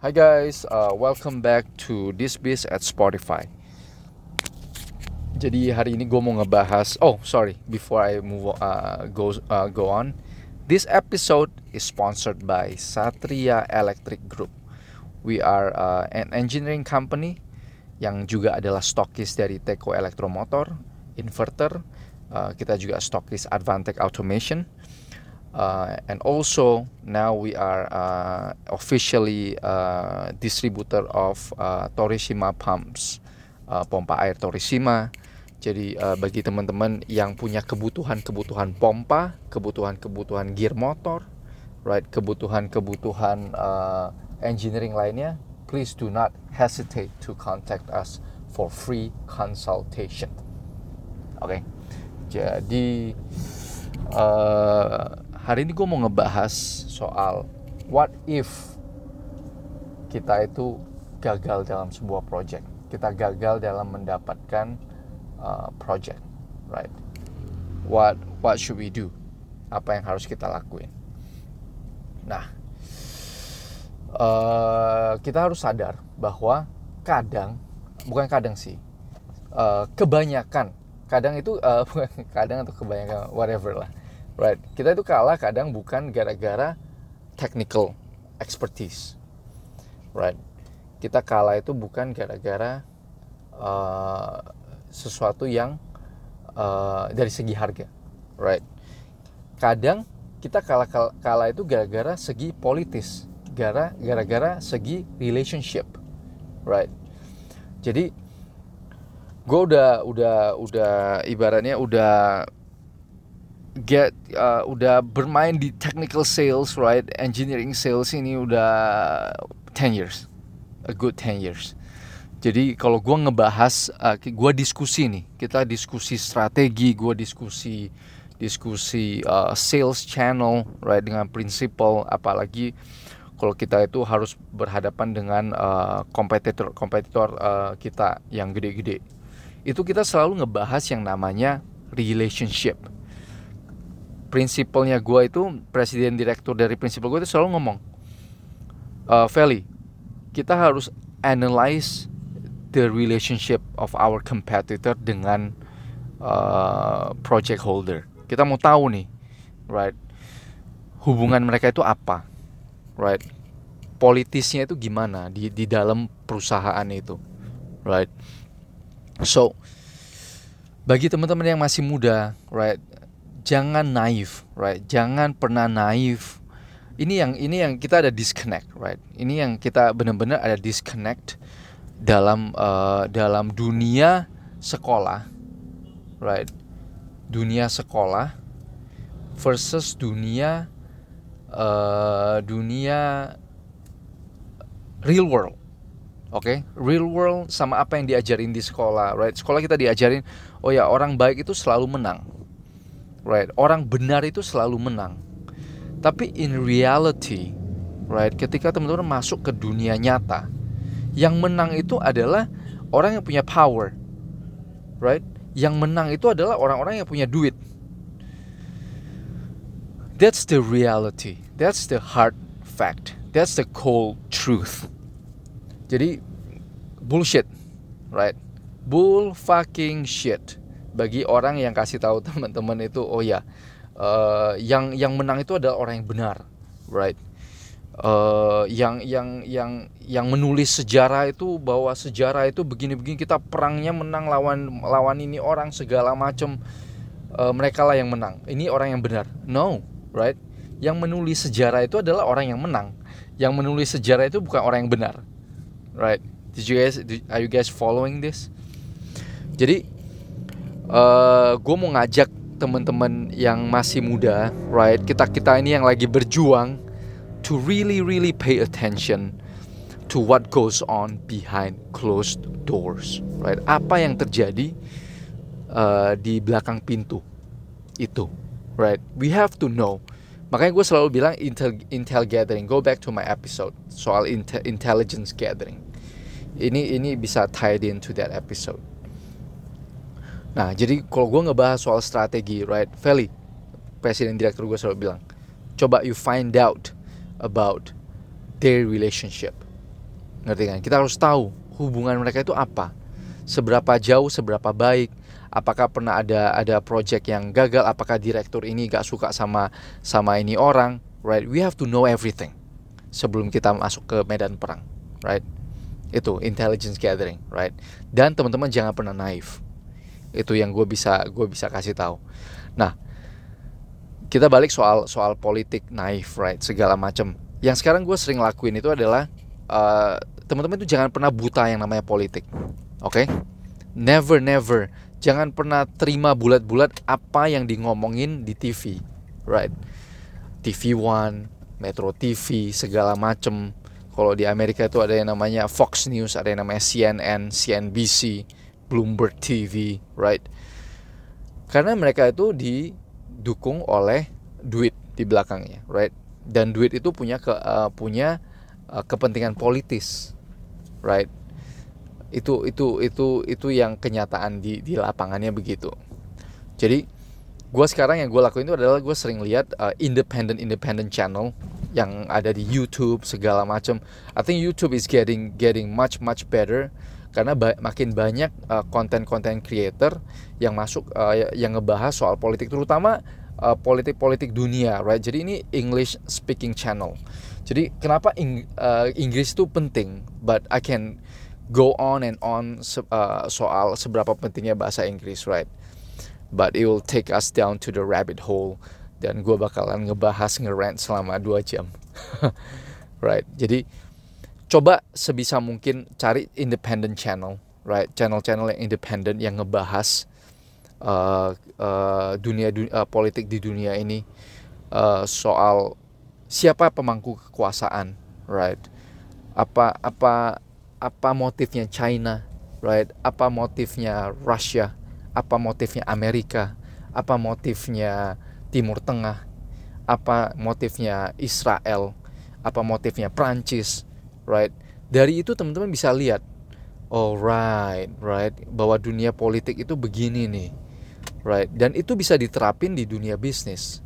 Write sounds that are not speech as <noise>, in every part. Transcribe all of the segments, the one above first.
Hi guys, uh, welcome back to This Biz at Spotify. Jadi hari ini gue mau ngebahas. Oh sorry, before I move uh, go uh, go on, this episode is sponsored by Satria Electric Group. We are uh, an engineering company yang juga adalah stokis dari Teko Elektromotor, Inverter. Uh, kita juga stokis Advantech Automation. Uh, and also now we are uh, officially uh, distributor of uh, Torishima pumps, uh, pompa air Torishima. Jadi uh, bagi teman-teman yang punya kebutuhan-kebutuhan pompa, kebutuhan-kebutuhan gear motor, right, kebutuhan-kebutuhan uh, engineering lainnya, please do not hesitate to contact us for free consultation. Oke. Okay. Jadi uh, hari ini gue mau ngebahas soal what if kita itu gagal dalam sebuah project. Kita gagal dalam mendapatkan uh, project, right? What what should we do? Apa yang harus kita lakuin? Nah, uh, kita harus sadar bahwa kadang, bukan kadang sih, uh, kebanyakan, kadang itu uh, <laughs> kadang atau kebanyakan whatever lah, right? Kita itu kalah kadang bukan gara-gara technical expertise, right? Kita kalah itu bukan gara-gara uh, sesuatu yang uh, dari segi harga, right? Kadang kita kalah kalah itu gara-gara segi politis, gara gara-gara segi relationship, right? Jadi gue udah udah udah ibaratnya udah get uh, udah bermain di technical sales, right? Engineering sales ini udah 10 years, a good 10 years. Jadi kalau gue ngebahas, uh, gue diskusi nih, kita diskusi strategi, gue diskusi diskusi uh, sales channel, right dengan prinsipal, apalagi kalau kita itu harus berhadapan dengan uh, kompetitor kompetitor uh, kita yang gede-gede. Itu kita selalu ngebahas yang namanya relationship. Prinsipalnya gue itu presiden direktur dari prinsipal gue itu selalu ngomong, uh, Feli, kita harus analyze the relationship of our competitor dengan uh, project holder. Kita mau tahu nih, right? Hubungan mereka itu apa, right? Politisnya itu gimana di di dalam perusahaan itu, right? So, bagi teman-teman yang masih muda, right? Jangan naif, right? Jangan pernah naif. Ini yang ini yang kita ada disconnect, right? Ini yang kita benar-benar ada disconnect dalam uh, dalam dunia sekolah, right? Dunia sekolah versus dunia uh, dunia real world. Oke, okay? real world sama apa yang diajarin di sekolah, right? Sekolah kita diajarin, oh ya orang baik itu selalu menang, right? Orang benar itu selalu menang. Tapi in reality, right? Ketika teman-teman masuk ke dunia nyata, yang menang itu adalah orang yang punya power. Right? Yang menang itu adalah orang-orang yang punya duit. That's the reality. That's the hard fact. That's the cold truth. Jadi bullshit, right? Bull fucking shit. Bagi orang yang kasih tahu <laughs> teman-teman itu, oh ya, uh, yang yang menang itu adalah orang yang benar, right? uh, yang yang yang yang menulis sejarah itu bahwa sejarah itu begini-begini kita perangnya menang lawan lawan ini orang segala macam uh, mereka lah yang menang. Ini orang yang benar. No right? Yang menulis sejarah itu adalah orang yang menang. Yang menulis sejarah itu bukan orang yang benar right? Did you guys are you guys following this? Jadi uh, gue mau ngajak teman-teman yang masih muda right? Kita kita ini yang lagi berjuang to really really pay attention to what goes on behind closed doors right? Apa yang terjadi uh, di belakang pintu itu right? We have to know. Makanya gue selalu bilang intel intel gathering. Go back to my episode soal inte intelligence gathering. Ini ini bisa tied into that episode nah jadi kalau gue ngebahas soal strategi right Feli presiden direktur gue selalu bilang coba you find out about their relationship. Ngerti kan? Kita harus tahu hubungan mereka itu apa. Seberapa jauh seberapa baik apakah pernah ada ada project yang gagal apakah direktur ini gak suka sama sama ini orang right? We have to know everything sebelum kita masuk ke medan perang right? Itu intelligence gathering right? Dan teman-teman jangan pernah naif itu yang gue bisa gue bisa kasih tahu. Nah kita balik soal soal politik naif right segala macam yang sekarang gue sering lakuin itu adalah uh, teman-teman itu jangan pernah buta yang namanya politik oke? Okay? never never. Jangan pernah terima bulat-bulat apa yang di ngomongin di TV right TV One Metro TV segala macem. Kalau di Amerika itu ada yang namanya Fox News ada yang namanya CNN CNBC Bloomberg TV right karena mereka itu di didukung oleh duit di belakangnya, right? Dan duit itu punya ke uh, punya uh, kepentingan politis, right? Itu itu itu itu yang kenyataan di di lapangannya begitu. Jadi gue sekarang yang gue lakuin itu adalah gue sering lihat uh, independent independent channel yang ada di YouTube segala macam. I think YouTube is getting getting much much better karena ba makin banyak uh, konten-konten uh, creator yang masuk uh, yang ngebahas soal politik terutama uh, politik-politik dunia, right? Jadi ini English speaking channel. Jadi kenapa Ing uh, Inggris itu penting? But I can go on and on se uh, soal seberapa pentingnya bahasa Inggris, right? But it will take us down to the rabbit hole dan gue bakalan ngebahas ngerant selama dua jam, <laughs> right? Jadi coba sebisa mungkin cari independent channel, right? Channel-channel yang independent yang ngebahas uh, uh, dunia, dunia uh, politik di dunia ini uh, soal siapa pemangku kekuasaan, right? Apa apa apa motifnya China, right? Apa motifnya Russia? Apa motifnya Amerika? Apa motifnya Timur Tengah? Apa motifnya Israel? Apa motifnya Prancis? Right? Dari itu teman-teman bisa lihat, oh right, right, bahwa dunia politik itu begini nih, right? Dan itu bisa diterapin di dunia bisnis,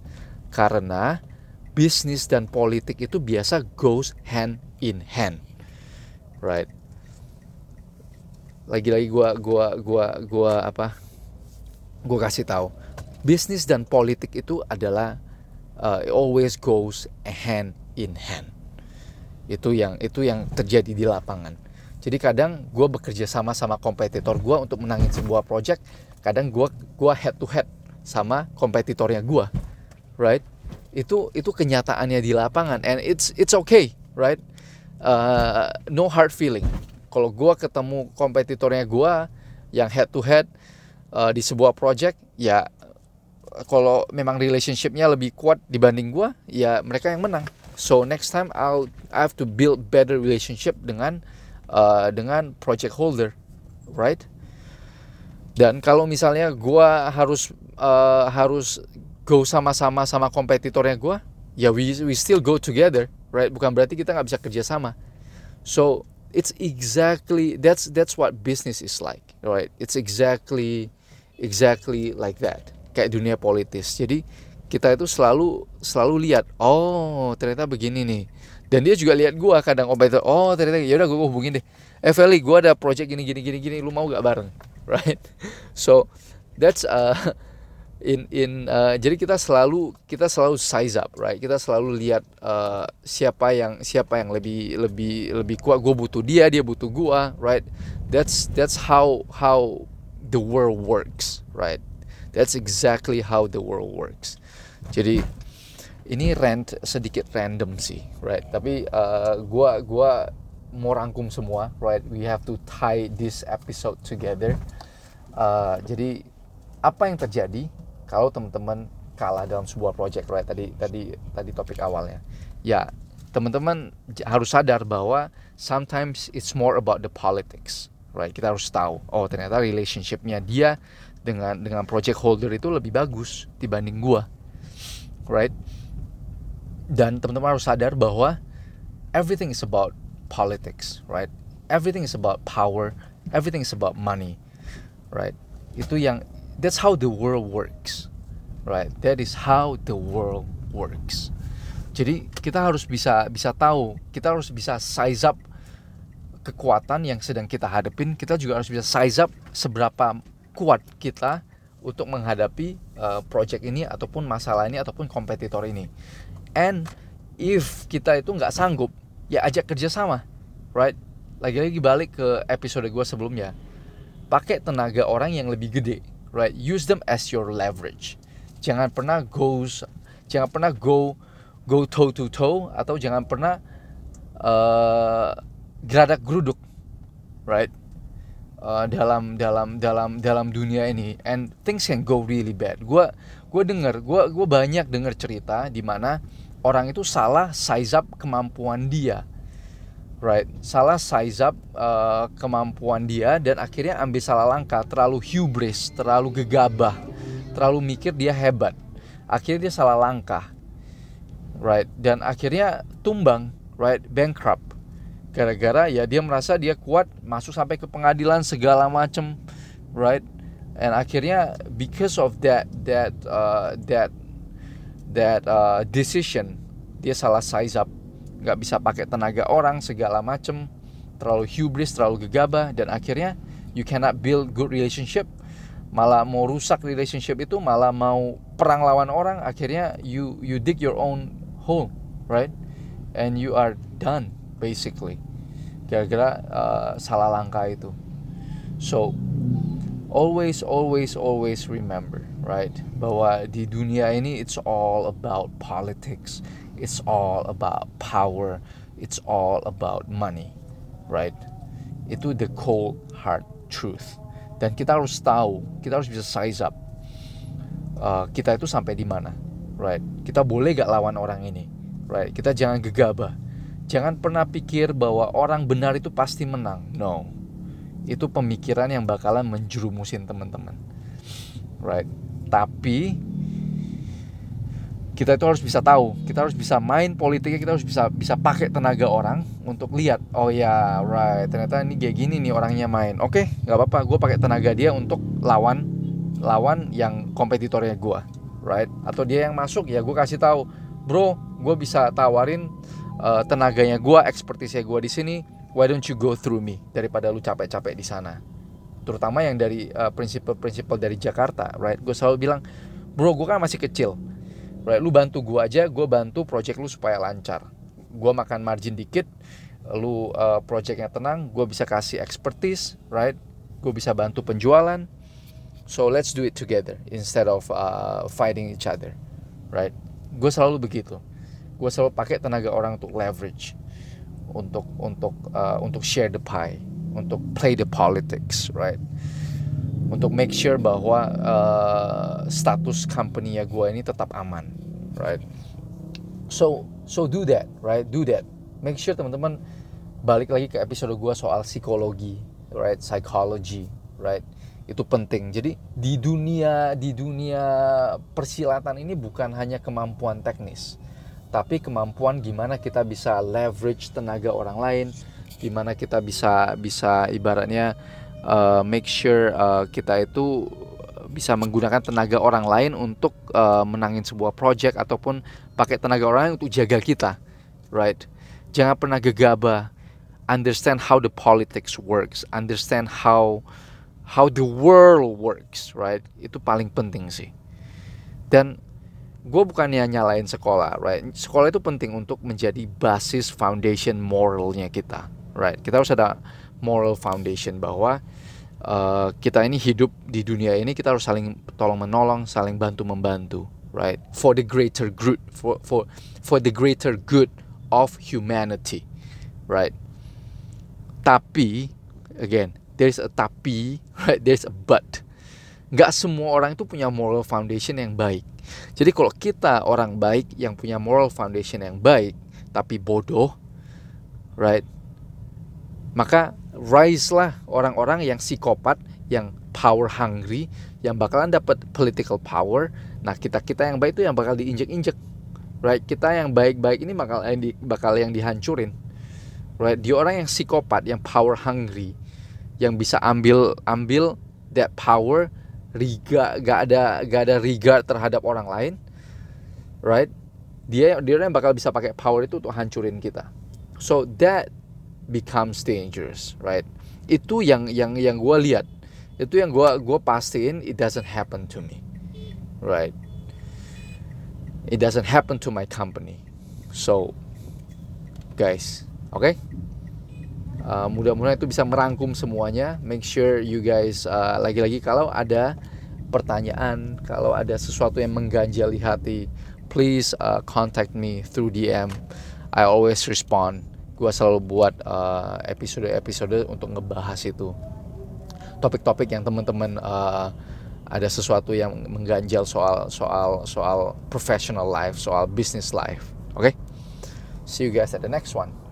karena bisnis dan politik itu biasa goes hand in hand, right? Lagi-lagi gua gua gua gua apa? Gua kasih tahu, bisnis dan politik itu adalah uh, always goes hand in hand itu yang itu yang terjadi di lapangan. Jadi kadang gue bekerja sama sama kompetitor gue untuk menangin sebuah project kadang gue gua head to head sama kompetitornya gue right? Itu itu kenyataannya di lapangan and it's it's okay right? Uh, no hard feeling. Kalau gue ketemu kompetitornya gue yang head to head uh, di sebuah project ya kalau memang relationshipnya lebih kuat dibanding gue ya mereka yang menang So next time I'll I have to build better relationship dengan uh, dengan project holder, right? Dan kalau misalnya gue harus uh, harus go sama-sama sama kompetitornya gue, ya we we still go together, right? Bukan berarti kita nggak bisa kerja sama. So it's exactly that's that's what business is like, right? It's exactly exactly like that, kayak dunia politis. Jadi kita itu selalu selalu lihat oh ternyata begini nih. Dan dia juga lihat gua kadang itu oh ternyata ya udah gua hubungin deh. Eh Feli gua ada project gini gini gini gini lu mau gak bareng? <laughs> Right? So that's uh, in in uh, jadi kita selalu kita selalu size up right? Kita selalu lihat uh, siapa yang siapa yang lebih lebih lebih kuat. Gue butuh dia dia butuh gua right? That's that's how how the world works right? That's exactly how the world works jadi ini rant sedikit random sih, right? Tapi uh, gua gua mau rangkum semua, right? We have to tie this episode together. Uh, jadi apa yang terjadi kalau teman-teman kalah dalam sebuah project, right? Tadi tadi tadi topik awalnya. Ya, teman-teman harus sadar bahwa sometimes it's more about the politics, right? Kita harus tahu, oh ternyata relationshipnya dia dengan dengan project holder itu lebih bagus dibanding gua right? Dan teman-teman harus sadar bahwa everything is about politics, right? Everything is about power, everything is about money, right? Itu yang that's how the world works, right? That is how the world works. Jadi kita harus bisa bisa tahu, kita harus bisa size up kekuatan yang sedang kita hadapin kita juga harus bisa size up seberapa kuat kita untuk menghadapi uh, project ini ataupun masalah ini ataupun kompetitor ini. And if kita itu nggak sanggup ya ajak kerjasama right? Lagi-lagi balik ke episode gue sebelumnya. Pakai tenaga orang yang lebih gede right? Use them as your leverage. Jangan pernah goes jangan pernah go go toe to toe atau jangan pernah uh, geradak geruduk right uh, dalam dalam dalam dalam dunia ini and things can go really bad. Gue gue denger gue gue banyak denger cerita di mana orang itu salah size up kemampuan dia. Right? Salah size up uh, kemampuan dia dan akhirnya ambil salah langkah. Terlalu hubris terlalu gegabah terlalu mikir dia hebat. Akhirnya dia salah langkah. Right? Dan akhirnya tumbang. Right? Bankrupt gara-gara ya dia merasa dia kuat masuk sampai ke pengadilan segala macam right? And akhirnya because of that that uh, that that uh, decision dia salah size up. Nggak bisa pakai tenaga orang segala macem. Terlalu hubris terlalu gegabah dan akhirnya you cannot build good relationship. Malah mau rusak relationship itu malah mau perang lawan orang akhirnya you you dig your own hole right? And you are done basically. Kira-kira uh, salah langkah itu. So always always always remember right bahwa di dunia ini it's all about politics it's all about power it's all about money right? Itu the cold hard truth. Dan kita harus tahu kita harus bisa size up uh, kita itu sampai di mana right? Kita boleh gak lawan orang ini right? Kita jangan gegabah jangan pernah pikir bahwa orang benar itu pasti menang. No. Itu pemikiran yang bakalan menjerumusin teman-teman. Right. Tapi kita itu harus bisa tahu. Kita harus bisa main politiknya kita harus bisa bisa pakai tenaga orang untuk lihat oh ya right ternyata ini kayak gini nih orangnya main. Oke okay, nggak apa-apa. Gue pakai tenaga dia untuk lawan lawan yang kompetitornya gue right? Atau dia yang masuk ya gue kasih tahu bro gue bisa tawarin uh, tenaganya gue ekspertisnya gue di sini why don't you go through me? Daripada lu capek-capek di sana. Terutama yang dari uh, prinsip-prinsip dari Jakarta right? Gue selalu bilang bro gue kan masih kecil. Right? Lu bantu gua aja gua bantu project lu supaya lancar. Gua makan margin dikit lu uh, projectnya tenang gua bisa kasih expertise right? Gua bisa bantu penjualan. So let's do it together instead of uh, fighting each other right? Gue selalu begitu gue selalu pakai tenaga orang untuk leverage untuk untuk uh, untuk share the pie untuk play the politics right untuk make sure bahwa uh, status company ya gue ini tetap aman, right? So so do that, right? Do that. Make sure teman-teman balik lagi ke episode gue soal psikologi, right? Psychology, right? Itu penting. Jadi di dunia di dunia persilatan ini bukan hanya kemampuan teknis, tapi kemampuan gimana kita bisa leverage tenaga orang lain, gimana kita bisa bisa ibaratnya uh, make sure uh, kita itu bisa menggunakan tenaga orang lain untuk uh, menangin sebuah project ataupun pakai tenaga orang lain untuk jaga kita, right? Jangan pernah gegabah. Understand how the politics works, understand how how the world works, right? Itu paling penting sih. Dan gue bukannya nyalain sekolah, right? Sekolah itu penting untuk menjadi basis foundation moralnya kita, right? Kita harus ada moral foundation bahwa uh, kita ini hidup di dunia ini kita harus saling tolong menolong, saling bantu membantu, right? For the greater good, for for for the greater good of humanity, right? Tapi, again, there's a tapi, <laughs> right? There's a but. Gak semua orang itu punya moral foundation yang baik. Jadi kalau kita orang baik yang punya moral foundation yang baik, tapi bodoh, right? Maka rise lah orang-orang yang psikopat, yang power hungry, yang bakalan dapat political power. Nah kita kita yang baik itu yang bakal diinjek-injek, right? Kita yang baik-baik ini bakal yang di, bakal yang dihancurin, right? Dia orang yang psikopat, yang power hungry, yang bisa ambil ambil that power, riga gak ada gak ada regard terhadap orang lain, right? Dia dia yang bakal bisa pakai power itu untuk hancurin kita. So that becomes dangerous, right? Itu yang yang yang gue lihat, itu yang gue gue pastiin it doesn't happen to me, right? It doesn't happen to my company, so guys, oke? Okay? Uh, mudah-mudahan itu bisa merangkum semuanya. Make sure you guys uh, lagi-lagi kalau ada pertanyaan, kalau ada sesuatu yang mengganjali hati, please uh, contact me through DM. I always respond gue selalu buat uh, episode-episode untuk ngebahas itu topik-topik yang teman-teman uh, ada sesuatu yang mengganjal soal soal soal professional life soal business life oke okay? see you guys at the next one